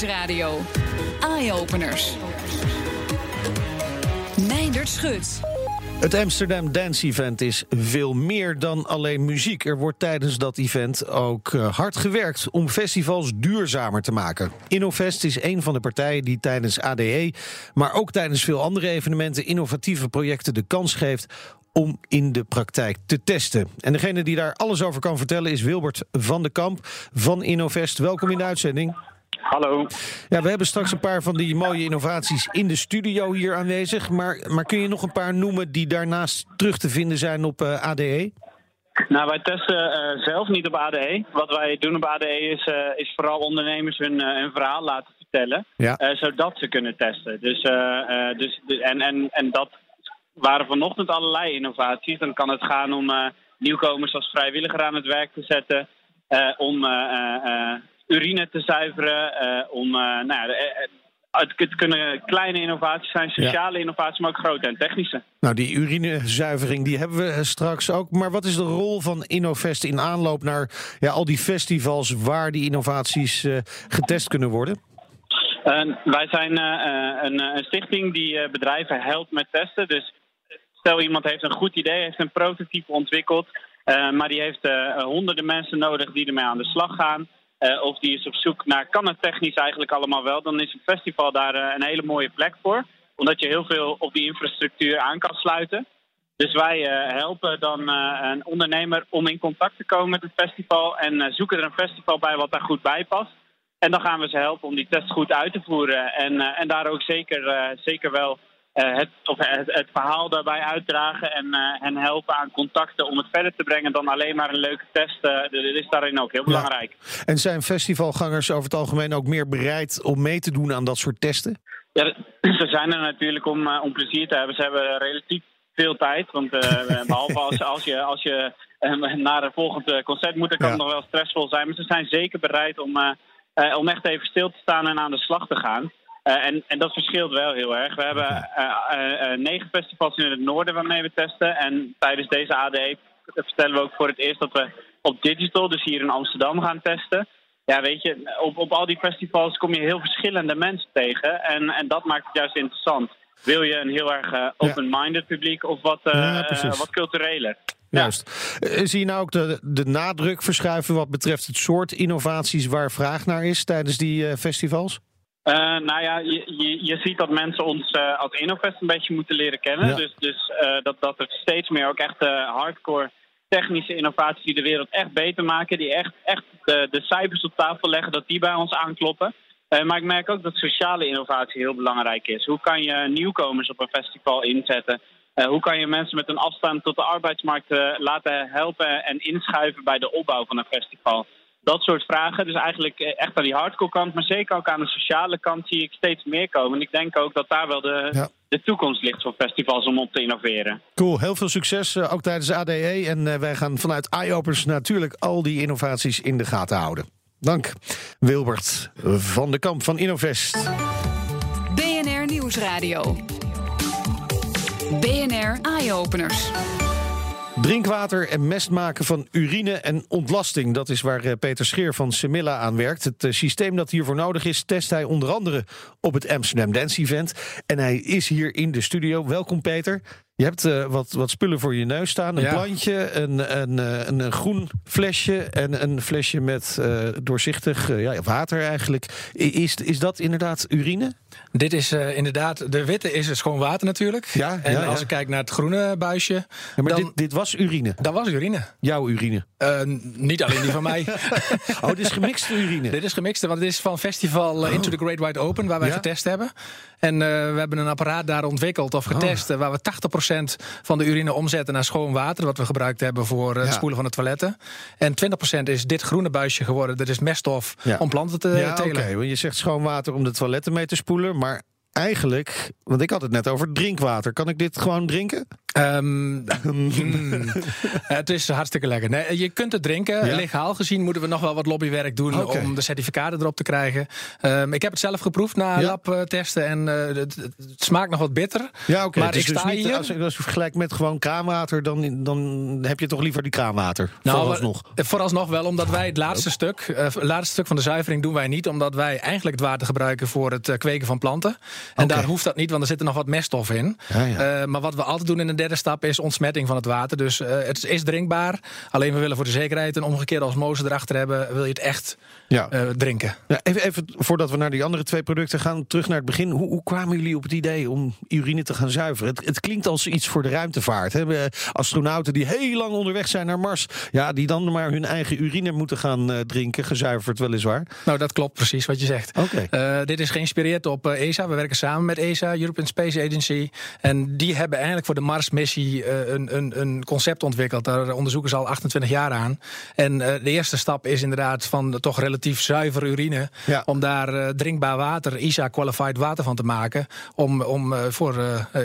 Nieuwsradio. Eye-openers. Meindert Schut. Het Amsterdam Dance Event is veel meer dan alleen muziek. Er wordt tijdens dat event ook eh, hard gewerkt om festivals duurzamer te maken. Innovest is een van de partijen die tijdens ADE, maar ook tijdens veel andere evenementen innovatieve projecten de kans geeft om in de praktijk te testen. En degene die daar alles over kan vertellen is Wilbert van de Kamp van Innovest. Welkom in de uitzending. Hallo. Ja, we hebben straks een paar van die mooie innovaties in de studio hier aanwezig. Maar, maar kun je nog een paar noemen die daarnaast terug te vinden zijn op uh, ADE? Nou, wij testen uh, zelf niet op ADE. Wat wij doen op ADE is, uh, is vooral ondernemers hun, hun verhaal laten vertellen. Ja. zodat ze kunnen testen. Dus, dus, en, en, en dat waren vanochtend allerlei innovaties. Dan kan het gaan om nieuwkomers als vrijwilliger aan het werk te zetten. om urine te zuiveren. Uh, om, uh, nou ja, eh, het kunnen kleine innovaties zijn, sociale innovaties, maar ook grote en technische. Nou, die urinezuivering die hebben we straks ook. Maar wat is de rol van Innovest in aanloop naar ja, al die festivals waar die innovaties uh, getest kunnen worden? Uh, wij zijn een, een, stichting die bedrijven helpt met testen. Dus stel iemand heeft een goed idee, heeft een prototype ontwikkeld, maar die heeft honderden mensen nodig die ermee aan de slag gaan. Uh, of die is op zoek naar kan het technisch eigenlijk allemaal wel, dan is een festival daar uh, een hele mooie plek voor. Omdat je heel veel op die infrastructuur aan kan sluiten. Dus wij uh, helpen dan een ondernemer om in contact te komen met het festival en zoeken er een festival bij wat daar goed bij past. En dan gaan we ze helpen om die test goed uit te voeren. En, en daar ook zeker, zeker wel het, of het, het, verhaal daarbij uitdragen en hen helpen aan contacten om het verder te brengen dan alleen maar een leuke test. Dat is daarin ook heel belangrijk. En zijn festivalgangers over het algemeen ook meer bereid om mee te doen aan dat soort testen? Ja, ze zijn er natuurlijk om, om plezier te hebben. Ze hebben relatief veel tijd. Want behalve als, als je, als je naar een volgend concert moet, dan kan het nog wel stressvol zijn. Maar ze zijn zeker bereid om, om echt even stil te staan en aan de slag te gaan. Uh, en, en, dat verschilt wel heel erg. We hebben uh, uh, negen festivals in het noorden waarmee we testen. En tijdens deze ADE vertellen we ook voor het eerst dat we op digital, dus hier in Amsterdam, gaan testen. Ja, weet je, op, op al die festivals kom je heel verschillende mensen tegen. En, en dat maakt het juist interessant. Wil je een heel erg open-minded publiek of wat, ja, wat cultureler? Juist. Zie je nou ook de, de nadruk verschuiven wat betreft het soort innovaties waar vraag naar is tijdens die festivals? Uh, nou ja, je, je, je, ziet dat mensen ons uh, als Innovest een beetje moeten leren kennen. Dus, dus uh, dat, dat er steeds meer ook echt hardcore technische innovaties die de wereld echt beter maken, die echt, echt de, de cijfers op tafel leggen, dat die bij ons aankloppen. maar ik merk ook dat sociale innovatie heel belangrijk is. Hoe kan je nieuwkomers op een festival inzetten? hoe kan je mensen met een afstand tot de arbeidsmarkt laten helpen en inschuiven bij de opbouw van een festival? Dat soort vragen. Dus eigenlijk eh, echt aan die hardcore kant, maar zeker ook aan de sociale kant zie ik steeds meer komen. En ik denk ook dat daar wel de, de toekomst ligt voor festivals om op te innoveren. Cool, heel veel succes uh, ook tijdens ADE. En uh, wij gaan vanuit iOpers natuurlijk al die innovaties in de gaten houden. Dank, Wilbert van de Kamp van Innovest. BNR Nieuwsradio. BNR Eyeopeners. Drinkwater en mest maken van urine en ontlasting. Dat is waar eh, Peter Scheer van Semilla aan werkt. Het eh, systeem dat hiervoor nodig is, test hij onder andere op het Amsterdam Dance Event. En hij is hier in de studio. Welkom Peter. Je hebt uh, wat, wat spullen voor je neus staan. Een plantje, een, een, een, een, groen flesje en een flesje met uh, doorzichtig uh, ja, water eigenlijk. Is, is dat inderdaad urine? Dit is inderdaad, de witte is het gewoon water natuurlijk. Ja, en ja, als ik kijk naar het groene buisje. Maar dan, dit, dit, was urine? Dat was urine. Jouw urine? niet alleen die van mij. oh, dit is gemixte urine? dit is gemixte, want dit is van festival oh. Into the Great Wide Open, waar wij getest hebben. En we hebben een apparaat daar ontwikkeld of getest, oh. waar we 80% van de urine omzetten naar schoon water, wat we gebruikt hebben voor het spoelen van de toiletten. En 20% is dit groene buisje geworden. Dat is meststof om planten te ja, telen. Oké, je zegt schoon water om de toiletten mee te spoelen, maar eigenlijk, want ik had het net over drinkwater. Kan ik dit gewoon drinken? Um, mm, het is hartstikke lekker. Nee, je kunt het drinken. Ja? Legaal gezien moeten we nog wel wat lobbywerk doen okay. om de certificaten erop te krijgen. Um, ik heb het zelf geproefd na ja? labtesten en uh, het, het, smaakt nog wat bitter. Ja, oké. Maar dus ik sta dus niet, hier. Als, als je vergelijkt met gewoon kraanwater, dan, dan heb je toch liever die kraanwater? Nou, vooralsnog. vooralsnog wel, omdat wij het laatste stuk, uh, het laatste stuk van de zuivering doen wij niet, omdat wij eigenlijk het water gebruiken voor het uh, kweken van planten. En okay. daar hoeft dat niet, want er zitten nog wat meststoffen in. Ja, maar wat we altijd doen in de derde stap is ontsmetting van het water. Dus uh, het is drinkbaar. Alleen we willen voor de zekerheid een omgekeerde osmose erachter hebben. Wil je het echt ja. uh, drinken? Ja, even, even voordat we naar die andere twee producten gaan, terug naar het begin. Hoe, hoe kwamen jullie op het idee om urine te gaan zuiveren? Het, het klinkt als iets voor de ruimtevaart. Hè? Astronauten die heel lang onderweg zijn naar Mars. Ja, die dan maar hun eigen urine moeten gaan uh, drinken. Gezuiverd weliswaar. Nou, dat klopt precies wat je zegt. Okay. dit is geïnspireerd op ESA. We werken samen met ESA, European Space Agency. En die hebben eigenlijk voor de Mars-missie een, een, een, concept ontwikkeld. Daar onderzoeken ze al 28 jaar aan. En de eerste stap is inderdaad van toch relatief zuiver urine. Ja. Om daar uh, drinkbaar water, ISA-qualified water van te maken. Om, om, voor,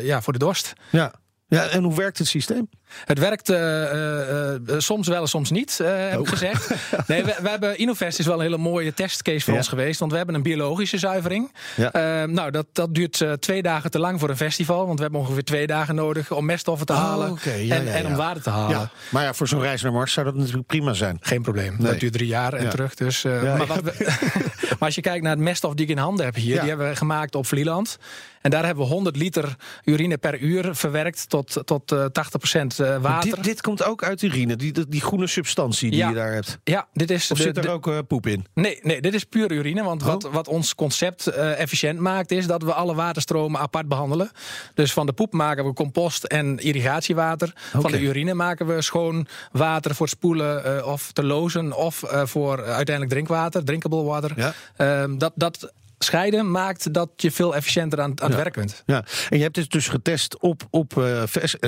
ja, voor de dorst. Ja. Ja, en hoe werkt het systeem? Het werkt uh, uh, uh, soms wel en soms niet, heb ik gezegd. Nee, we, we, hebben Innovest is wel een hele mooie testcase voor Ja. ons geweest. Want we hebben een biologische zuivering. Ja. nou, dat, dat duurt twee dagen te lang voor een festival. Want we hebben ongeveer twee dagen nodig om meststoffen te Oh, halen. Ja, en, en om water te halen. Ja. Maar ja, voor zo'n reis naar Mars zou dat natuurlijk prima zijn. Geen probleem. Nee. Dat duurt drie jaar en terug. Dus, maar, ja. wat we, maar als je kijkt naar het meststof die ik in handen heb hier, die hebben we gemaakt op Vlieland. En daar hebben we 100 liter urine per uur verwerkt tot, tot uh, 80% Maar water. Dit, dit komt ook uit urine, die, die, groene substantie die Ja. je daar hebt. Ja, dit is. Of de- zit er de- ook eh, poep in? Nee, nee, dit is puur urine. Want Oh. wat, wat ons concept eh, efficiënt maakt, is dat we alle waterstromen apart behandelen. Dus van de poep maken we compost en irrigatiewater. Van de urine maken we schoon water voor spoelen eh, of te lozen. Of eh, voor eh, uiteindelijk drinkwater, drinkable water. Ja. Ehm, dat, dat scheiden maakt dat je veel efficiënter aan, aan het Ja. werk kunt. Ja, en je hebt dit dus getest op, op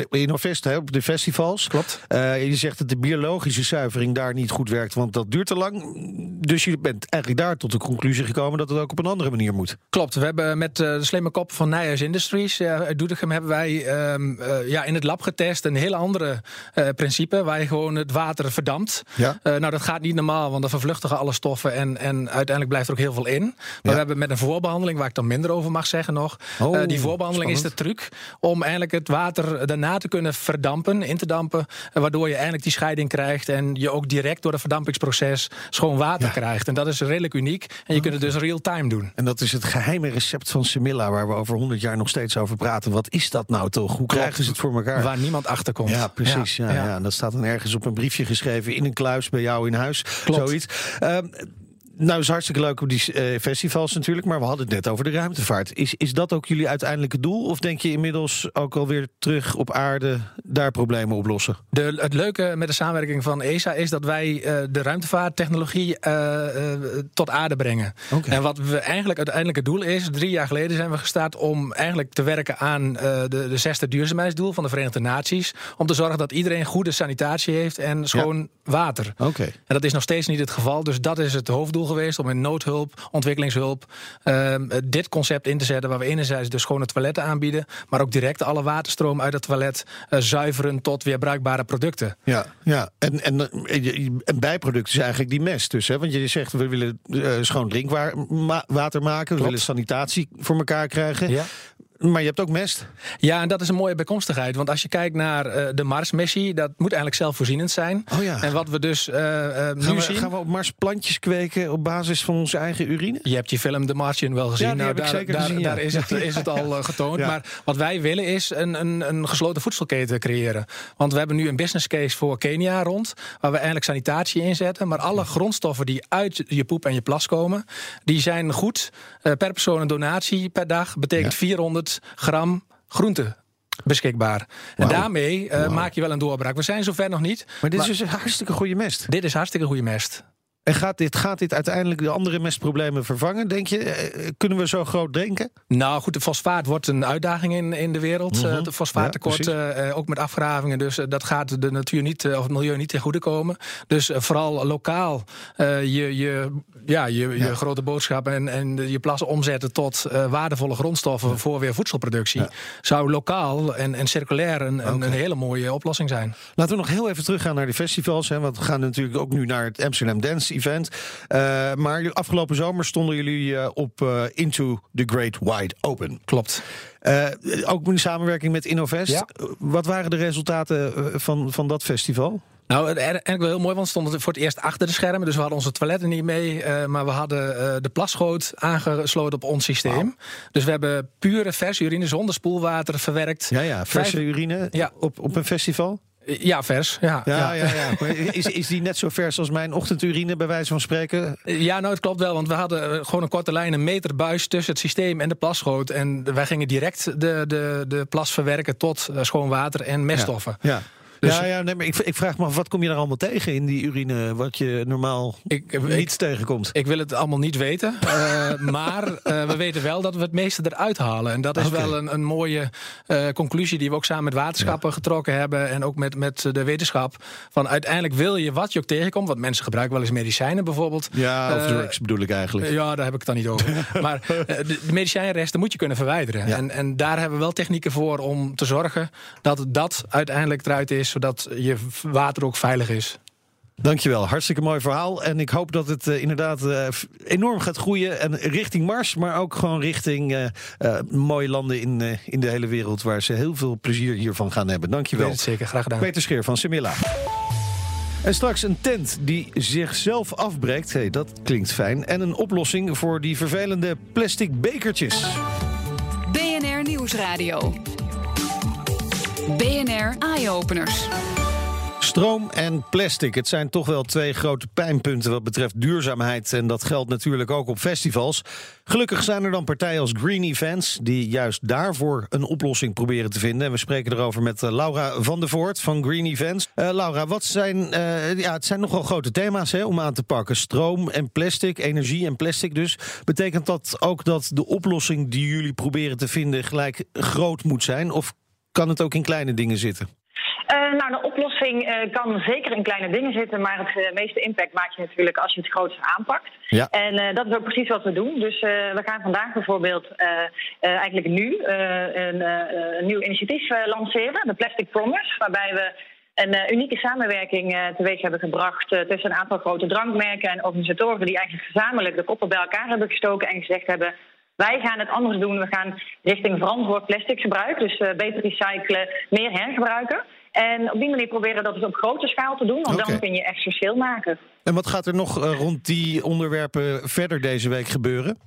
Innovest, hè, op de festivals. Klopt. Eh, je zegt dat de biologische zuivering daar niet goed werkt, want dat duurt te lang. Dus je bent eigenlijk daar tot de conclusie gekomen dat het ook op een andere manier moet. Klopt, we hebben met de slimme kop van Nijhuis Industries uit Doetinchem hebben wij ehm, eh, ja, in het lab getest een heel andere principe waar je gewoon het water verdampt. Ja. Nou, dat gaat niet normaal, want dan vervluchtigen alle stoffen en, en uiteindelijk blijft er ook heel veel in. Maar Ja. we hebben met een voorbehandeling, waar ik dan minder over mag zeggen nog. Oh, eh, die voorbehandeling is de truc om eigenlijk het water daarna te kunnen verdampen, in te dampen. eh, waardoor je eigenlijk die scheiding krijgt en je ook direct door het verdampingsproces schoon water Ja. krijgt. En dat is redelijk uniek. En je kunt het dus real-time doen. En dat is het geheime recept van Semilla, waar we over 100 jaar nog steeds over praten. Wat is dat nou toch? Hoe krijgen ze het voor elkaar? Waar niemand achter komt. Ja, precies. Ja, ja. ja. En dat staat dan ergens op een briefje geschreven in een kluis bij jou in huis. Klopt. Zoiets. Ehm, nou, is hartstikke leuk op die eh, festivals natuurlijk, maar we hadden het net over de ruimtevaart. Is, is dat ook jullie uiteindelijke doel? Of denk je inmiddels ook alweer terug op aarde daar problemen oplossen? De, het leuke met de samenwerking van ESA is dat wij eh, de ruimtevaarttechnologie eh, tot aarde brengen. En wat we eigenlijk uiteindelijk het doel is, drie jaar geleden zijn we gestart om eigenlijk te werken aan de, de zesde duurzaamheidsdoel van de Verenigde Naties. Om te zorgen dat iedereen goede sanitatie heeft en schoon water. Oké. En dat is nog steeds niet het geval. Dus dat is het hoofddoel geweest om in noodhulp, ontwikkelingshulp, ehm, dit concept in te zetten. Waar we enerzijds de schone toiletten aanbieden, maar ook direct alle waterstroom uit het toilet eh, zuiveren tot weer bruikbare producten. Ja, ja. En, en eh, een bijproduct is eigenlijk die mest dus. Hè? Want je zegt we willen eh, schoon drinkwater maken. We Klopt. willen sanitatie voor elkaar krijgen. Ja. Maar je hebt ook mest. Ja, en dat is een mooie bijkomstigheid. Want als je kijkt naar eh, de Marsmissie, dat moet eigenlijk zelfvoorzienend zijn. Oh ja. En wat we dus eh, eh, nu Gaan we, zien. gaan we op Mars plantjes kweken op basis van onze eigen urine? Je hebt je film The Martian wel gezien. Ja, ik daar, zeker daar, gezien, ja. is, het, is het al getoond. Maar wat wij willen is een, een, een gesloten voedselketen creëren. Want we hebben nu een business case voor Kenia rond. Waar we eigenlijk sanitatie inzetten. Maar alle grondstoffen die uit je poep en je plas komen. Die zijn goed. Per persoon een donatie per dag. Betekent Ja. 400 gram groente beschikbaar. En daarmee eh, maak je wel een doorbraak. We zijn zover nog niet. Maar dit Maar- is dus een hartstikke goede mest. Dit is hartstikke goede mest. En gaat dit, gaat dit uiteindelijk de andere mestproblemen vervangen, denk je? Eh, kunnen we zo groot denken? Nou goed, de fosfaat wordt een uitdaging in, in de wereld. Mhm. Uh, de fosfaattekort, Ja, ook met afgravingen. Dus dat gaat de natuur niet, of het milieu niet ten goede komen. Dus vooral lokaal je, je, ja, je, je Ja. grote boodschap en, en je plassen omzetten tot waardevolle grondstoffen voor weer voedselproductie. Zou lokaal en, en circulair een, een hele mooie oplossing zijn. Laten we nog heel even teruggaan naar die festivals. Hè, want we gaan natuurlijk ook nu naar het Amsterdam Dance Event. Uh, maar afgelopen zomer stonden jullie uh, op uh, Into the Great Wide Open. Klopt. Uh, ook in samenwerking met Innovest. Ja. Wat waren de resultaten van, van dat festival? Nou, eigenlijk wel heel mooi, want we stonden voor het eerst achter de schermen. Dus we hadden onze toiletten niet mee. Uh, maar we hadden uh, de plasgoot aangesloten op ons systeem. Dus we hebben pure verse urine zonder spoelwater verwerkt. Ja, ja, verse Vijf- urine Ja. op, op een festival? Ja, vers. Ja, Ja, ja, ja. Is, is die net zo vers als mijn ochtendurine, bij wijze van spreken? Ja, nou, het klopt wel. Want we hadden eh, gewoon een korte lijn, een meter buis tussen het systeem en de plasgoot. En wij gingen direct de, de, de plas verwerken tot eh, schoon water en meststoffen. Ja. Dus- ja, ja nee, maar ik, ik vraag me af, wat kom je er allemaal tegen in die urine... wat je normaal Ik, ik, niet tegenkomt? ik wil het allemaal niet weten. eh, maar eh, we weten wel dat we het meeste eruit halen. En dat is wel een, een mooie eh, conclusie die we ook samen met waterschappen getrokken hebben. En ook met, met de wetenschap. Van uiteindelijk wil je wat je ook tegenkomt. Want mensen gebruiken wel eens medicijnen bijvoorbeeld. Ja, of Eh, drugs bedoel ik eigenlijk. Ja, daar heb ik het dan niet over. maar eh, de, de medicijnresten moet je kunnen verwijderen. Ja. En, en daar hebben we wel technieken voor om te zorgen dat dat uiteindelijk eruit is, zodat je water ook veilig is. Dankjewel, hartstikke mooi verhaal. En ik hoop dat het eh, inderdaad eh, enorm gaat groeien. En richting Mars, maar ook gewoon richting eh, eh, mooie landen in, eh, in de hele wereld... waar ze heel veel plezier hiervan gaan hebben. Dankjewel. het zeker, graag gedaan. Peter Scheer van Semilla. En straks een tent die zichzelf afbreekt. Hey, dat klinkt fijn. En een oplossing voor die vervelende plastic bekertjes. BNR Nieuwsradio. BNR Eye-openers. Stroom en plastic. Het zijn toch wel twee grote pijnpunten wat betreft duurzaamheid. En dat geldt natuurlijk ook op festivals. Gelukkig zijn er dan partijen als Green Events... die juist daarvoor een oplossing proberen te vinden. En we spreken erover met eh, Laura van der Voort van Green Events. Eh, Laura, wat zijn, eh, ja, het zijn nogal grote thema's hè, om aan te pakken. Stroom en plastic, energie en plastic dus. Betekent dat ook dat de oplossing die jullie proberen te vinden... gelijk groot moet zijn? Of kan het ook in kleine dingen zitten? Uh, nou, de oplossing uh, kan zeker in kleine dingen zitten, maar het uh, meeste impact maak je natuurlijk als je het grootste aanpakt. Ja. En dat is ook precies wat we doen. Dus we gaan vandaag bijvoorbeeld eigenlijk nu een, een, nieuw initiatief lanceren, de Plastic Promise, waarbij we een unieke samenwerking teweeg hebben gebracht tussen een aantal grote drankmerken en organisatoren die eigenlijk gezamenlijk de koppen bij elkaar hebben gestoken en gezegd hebben. Wij gaan het anders doen. We gaan richting verantwoord plastic gebruik. Dus uh, beter recyclen, meer hergebruiken. En op die manier proberen dat dus op grote schaal te doen. Want dan kun je echt verschil maken. En wat gaat er nog uh, rond die onderwerpen verder deze week gebeuren?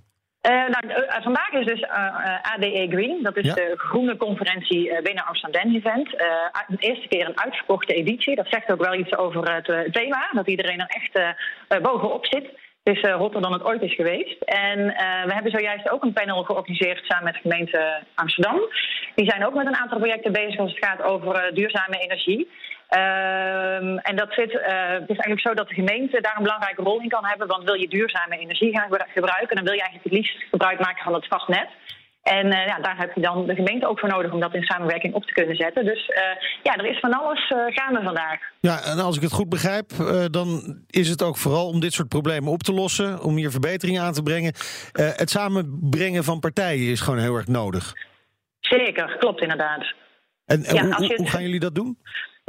Uh, nou, uh, vandaag is dus ADE Green. Dat is Ja. de groene conferentie binnen Amsterdam Event. de eerste keer een uitverkochte editie. Dat zegt ook wel iets over het thema. Dat iedereen er echt bovenop zit. Is uh, dan het ooit is geweest. En uh, we hebben zojuist ook een panel georganiseerd samen met de gemeente Amsterdam. Die zijn ook met een aantal projecten bezig als het gaat over uh, duurzame energie. Uh, en dat zit, het is eigenlijk zo dat de gemeente daar een belangrijke rol in kan hebben. Want wil je duurzame energie gaan gebruiken, dan wil je eigenlijk het liefst gebruik maken van het vastnet. En uh, ja, daar heb je dan de gemeente ook voor nodig om dat in samenwerking op te kunnen zetten. Dus uh, ja, er is van alles uh, gaande vandaag. Ja, en als ik het goed begrijp, dan is het ook vooral om dit soort problemen op te lossen, om hier verbeteringen aan te brengen. Het samenbrengen van partijen is gewoon heel erg nodig. Zeker, klopt inderdaad. En, Ja, hoe gaan jullie dat doen?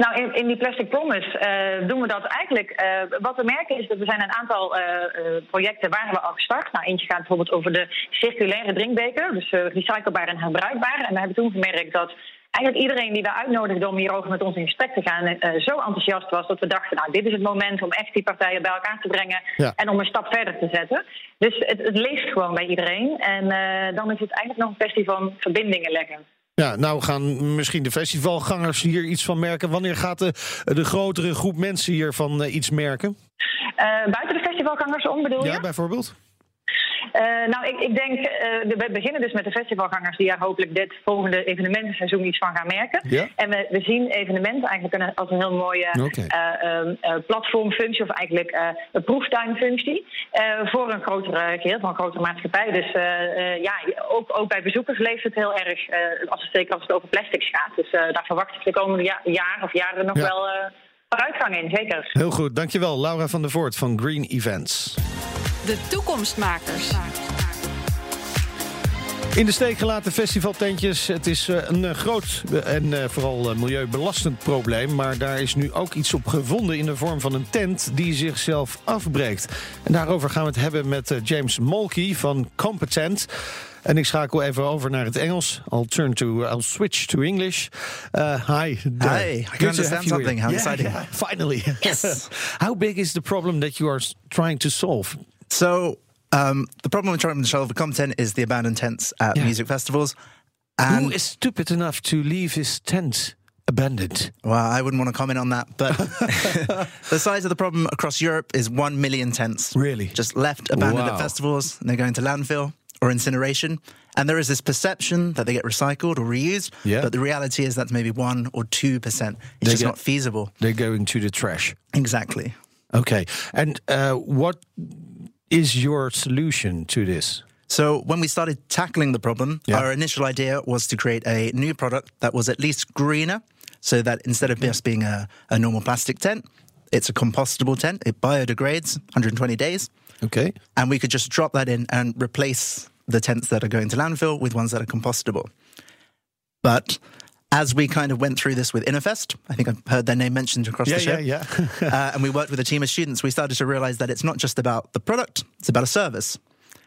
Nou, in, in die Plastic Promise eh, doen we dat eigenlijk. eh, wat we merken is dat er zijn een aantal eh, projecten waar we al gestart. Nou, eentje gaat bijvoorbeeld over de circulaire drinkbeker, dus recyclebaar en herbruikbaar. En we hebben toen gemerkt dat eigenlijk iedereen die we uitnodigden om hierover met ons in gesprek te gaan, zo enthousiast was dat we dachten, nou, dit is het moment om echt die partijen bij elkaar te brengen Ja. en om een stap verder te zetten. Dus het, het leeft gewoon bij iedereen. En dan is het eigenlijk nog een kwestie van verbindingen leggen. Ja, nou gaan misschien de festivalgangers hier iets van merken. Wanneer gaat de, de grotere groep mensen hiervan eh, iets merken? Eh, buiten de festivalgangers om bedoel je? Ja, bijvoorbeeld? Uh, nou, ik, ik denk, uh, we beginnen dus met de festivalgangers die er hopelijk dit volgende evenementenseizoen iets van gaan merken. Ja? En we, we zien evenementen eigenlijk als een heel mooie okay. uh, platformfunctie, of eigenlijk een proeftuinfunctie, voor een grotere geheel, van een grotere maatschappij. Dus ja, ook, ook bij bezoekers leeft het heel erg, als het, zeker als het over plastics gaat. Dus daar verwacht ik de komende ja, jaar of jaren nog Ja. wel vooruitgang in, zeker. Heel goed, dankjewel. Laura van der Voort van Green Events. De toekomstmakers. In de steek gelaten festivaltentjes. Het is eh, een eh, groot eh, en vooral milieubelastend probleem. Maar daar is nu ook iets op gevonden in de vorm van een tent die zichzelf afbreekt. En daarover gaan we het hebben met James Molkey van Competent. En ik schakel even over naar het Engels. I'll turn to, I'll switch to English. Uh, hi. there. Hi, I can understand something. How Yeah, exciting. yeah, finally. Yes. How big is the problem that you are trying to solve? So um, the problem with trying to solve the content is the abandoned tents at Yeah. music festivals. And Who is stupid enough to leave his tent abandoned? well, I wouldn't want to comment on that, but the size of the problem across Europe is one million tents. Really? Just left abandoned Wow. at festivals, and they're going to landfill or incineration. And there is this perception that they get recycled or reused, Yeah. but the reality is that's maybe one or two percent. It's They just get- not feasible. They're going to the trash. Exactly. Okay. And uh, what is your solution to this? So when we started tackling the problem, Yeah. our initial idea was to create a new product that was at least greener, so that instead of mm-hmm. just being a, a normal plastic tent, it's a compostable tent. It biodegrades 120 days, Okay. and we could just drop that in and replace the tents that are going to landfill with ones that are compostable. But as we kind of went through this with Innofest, I think I've heard their name mentioned across Yeah, the show. yeah, yeah. uh, and we worked with a team of students. We started to realize that it's not just about the product; it's about a service.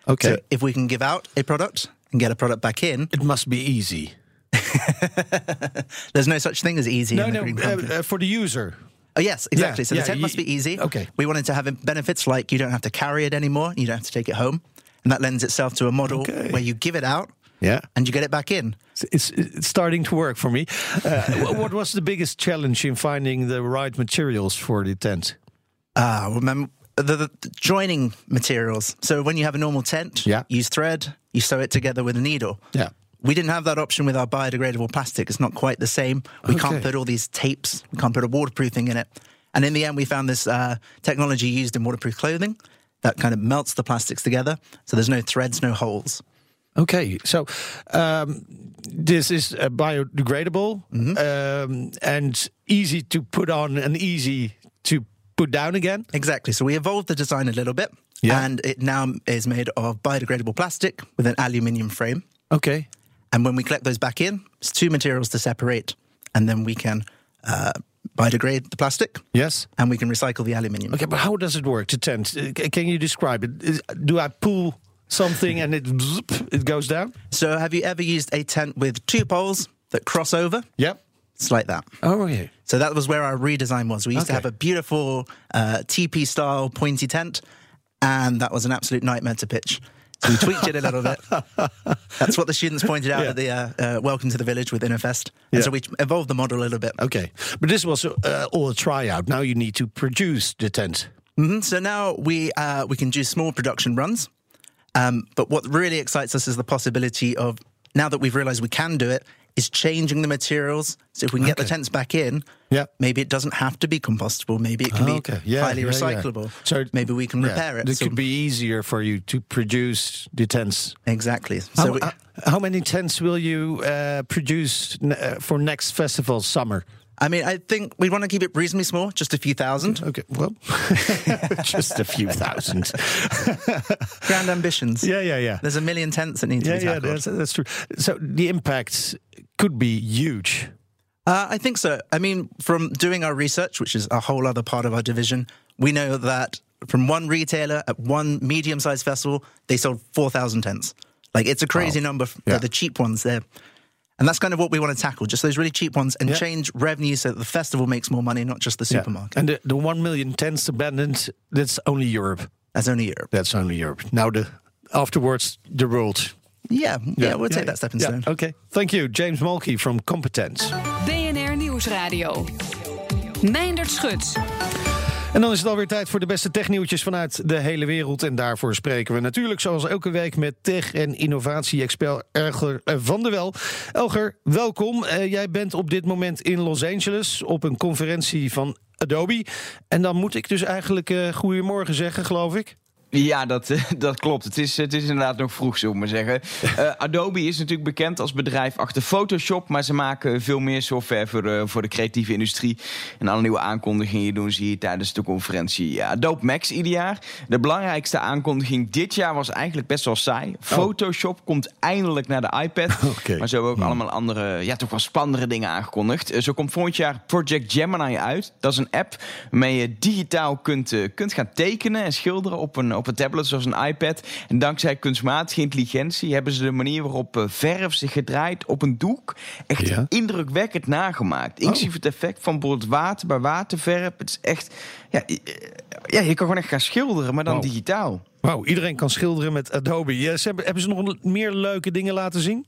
Okay. So if we can give out a product and get a product back in, it must be easy. there's no such thing as easy. No, in the no, green uh, uh, for the user. oh, yes, exactly. yeah, so the yeah, tent you- must be easy. okay. We wanted to have benefits like you don't have to carry it anymore, you don't have to take it home. And that lends itself to a model Okay. where you give it out Yeah. and you get it back in. It's, it's starting to work for me. Uh, what was the biggest challenge in finding the right materials for the tent? Ah, remember the, the, joining materials. So when you have a normal tent, Yeah. you use thread, you sew it together with a needle. Yeah. We didn't have that option with our biodegradable plastic. It's not quite the same. We Okay. can't put all these tapes. We can't put a waterproofing in it. And in the end, we found this uh, technology used in waterproof clothing that kind of melts the plastics together. So there's no threads, no holes. Okay, so um, this is uh, biodegradable um, and easy to put on and easy to put down again. Exactly. So we evolved the design a little bit. Yeah. And it now is made of biodegradable plastic with an aluminium frame. Okay. And when we collect those back in, it's two materials to separate. And then we can uh, biodegrade the plastic Yes. and we can recycle the aluminium. Okay, but how does it work? to tent. Can you describe it? Do I pull something and it zip, it goes down? So have you ever used a tent with two poles that cross over? Yep. It's like that. Oh yeah. So that was where our redesign was. We used to Okay. have a beautiful uh, TP style pointy tent, and that was an absolute nightmare to pitch. So we tweaked it a little bit. That's what the students pointed out Yeah. at the uh, uh, Welcome to the Village with Innofest. And Yeah. so we evolved the model a little bit. Okay, but this was uh, all a tryout. Now you need to produce the tent. Mhm. So now we uh, we can do small production runs. Um, but what really excites us is the possibility of now that we've realized we can do it, is changing the materials. So if we can get the tents back in, Yeah. maybe it doesn't have to be compostable. Maybe it can Ah, be. Yeah, highly yeah, yeah. recyclable. So maybe we can yeah, repair it. It So- could be easier for you to produce the tents. exactly. So How, we- uh, how many tents will you uh, produce uh, for next festival summer? I mean, I think we want to keep it reasonably small, just a few thousand. Okay, well, just a few thousand. Grand ambitions. yeah, yeah, yeah. There's a million tents that need to Yeah, be yeah, tackled. that's, that's true. So the impact could be huge. Uh, I think so. I mean, from doing our research, which is a whole other part of our division, we know that from one retailer at one medium sized festival, they sold 4,000 tents. Like, it's a crazy Wow. number for Yeah. the cheap ones there. And that's kind of what we want to tackle, just those really cheap ones and Yeah. change revenue so that the festival makes more money, not just the Yeah. supermarket. And the, the one million tents abandoned, that's only Europe. That's only Europe. That's only Europe. Now the afterwards the world. Yeah, yeah, we'll take that stepping yeah. stone. Okay. Thank you, James Mulkey from Competence. BNR Nieuwsradio. Meindert Schut. En dan is het alweer tijd voor de beste technieuwtjes vanuit de hele wereld. En daarvoor spreken we natuurlijk zoals elke week met tech- en innovatie-expert Elger van der Wel. Elger, welkom. Uh, jij bent op dit moment in Los Angeles op een conferentie van Adobe. En dan moet ik dus eigenlijk uh, goedemorgen zeggen, geloof ik. Ja, dat, dat klopt. Het is, het is inderdaad nog vroeg, zullen we maar zeggen. Uh, Adobe is natuurlijk bekend als bedrijf achter Photoshop, maar ze maken veel meer software voor de, voor de creatieve industrie. En alle nieuwe aankondigingen doen ze hier tijdens de conferentie Adobe Max ieder jaar. De belangrijkste aankondiging dit jaar was eigenlijk best wel saai. Oh. Photoshop komt eindelijk naar de iPad. Okay. Maar zo hebben ook hmm. allemaal andere, ja, toch wel spannendere dingen aangekondigd. Uh, zo komt volgend jaar Project Gemini uit. Dat is een app waarmee je digitaal kunt, kunt gaan tekenen en schilderen op een op een tablet zoals een iPad. En dankzij kunstmatige intelligentie hebben ze de manier waarop eh, verf zich gedraaid op een doek echt indrukwekkend nagemaakt. Oh. Inclusief het effect van bijvoorbeeld water bij waterverf. Het is echt, ja, eh, ja je kan gewoon echt gaan schilderen, maar dan digitaal. Wauw, iedereen kan schilderen met Adobe. Ja, ze hebben, hebben ze nog meer leuke dingen laten zien?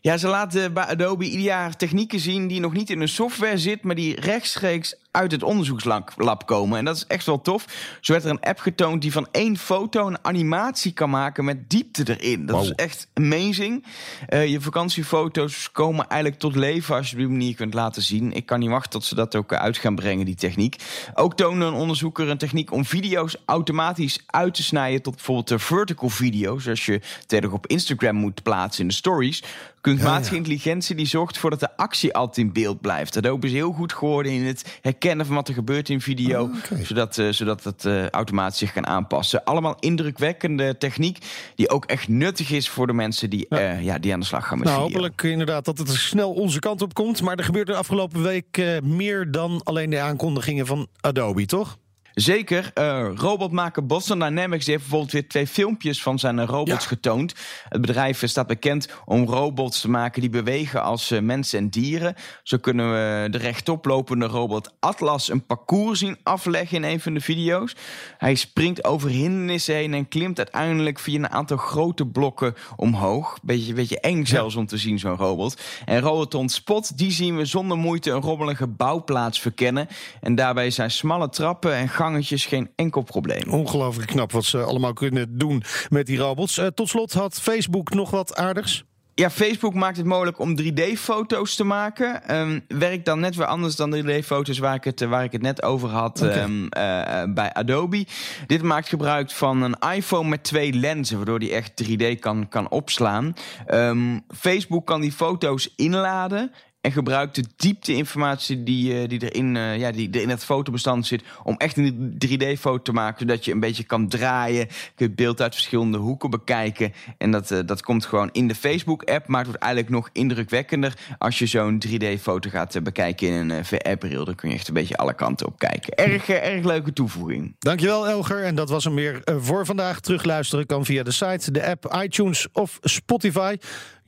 Ja, ze laten bij Adobe ieder jaar technieken zien die nog niet in een software zit, maar die rechtstreeks uit het onderzoekslab komen. En dat is echt wel tof. Zo werd er een app getoond die van één foto een animatie kan maken met diepte erin. Dat is echt amazing. Uh, je vakantiefoto's komen eigenlijk tot leven als je op die manier kunt laten zien. Ik kan niet wachten tot ze dat ook uit gaan brengen, die techniek. Ook toonde een onderzoeker een techniek om video's automatisch uit te snijden tot bijvoorbeeld de vertical video's. Als je tegen op Instagram moet plaatsen in de stories. Kunstmatige intelligentie die zorgt ervoor dat de actie altijd in beeld blijft. Adobe is heel goed geworden in het herkennen van wat er gebeurt in video. Oh, zodat, uh, zodat het uh, automatisch zich kan aanpassen. Allemaal indrukwekkende techniek die ook echt nuttig is voor de mensen die, ja. Uh, ja die aan de slag gaan met nou, video. Hopelijk inderdaad dat het snel onze kant op komt. Maar er gebeurt de afgelopen week meer dan alleen de aankondigingen van Adobe, toch? Zeker. Uh, robotmaker Boston Dynamics heeft bijvoorbeeld weer twee filmpjes van zijn robots getoond. Het bedrijf staat bekend om robots te maken die bewegen als uh, mensen en dieren. Zo kunnen we de rechtoplopende robot Atlas een parcours zien afleggen in een van de video's. Hij springt over hindernissen heen en klimt uiteindelijk via een aantal grote blokken omhoog. Beetje, beetje eng zelfs om te zien, zo'n robot. En Roboton Spot, die zien we zonder moeite een robbelige bouwplaats verkennen. En daarbij zijn smalle trappen en gangen gangetjes geen enkel probleem. Ongelooflijk knap wat ze allemaal kunnen doen met die robots. Uh, tot slot had Facebook nog wat aardigs. Ja, Facebook maakt het mogelijk om 3D-foto's te maken. Um, werkt dan net weer anders dan 3D-foto's waar, ik het, waar ik het net over had okay. um, uh, bij Adobe. Dit maakt gebruik van een iPhone met twee lenzen, waardoor die echt 3D kan, kan opslaan. Um, Facebook kan die foto's inladen en gebruikt de diepte-informatie die, uh, die, erin, uh, ja, die er in het fotobestand zit. om echt een 3D-foto te maken. Zodat je een beetje kan draaien. Je beeld uit verschillende hoeken bekijken. En dat, uh, dat komt gewoon in de Facebook-app. Maar het wordt eigenlijk nog indrukwekkender. als je zo'n 3D-foto gaat bekijken in een VR-bril. Dan kun je echt een beetje alle kanten op kijken. Erg, erg leuke toevoeging. Dankjewel, Elger. En dat was hem weer voor vandaag. Terugluisteren kan via de site, de app, iTunes of Spotify.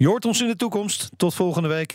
Je hoort ons in de toekomst. Tot volgende week.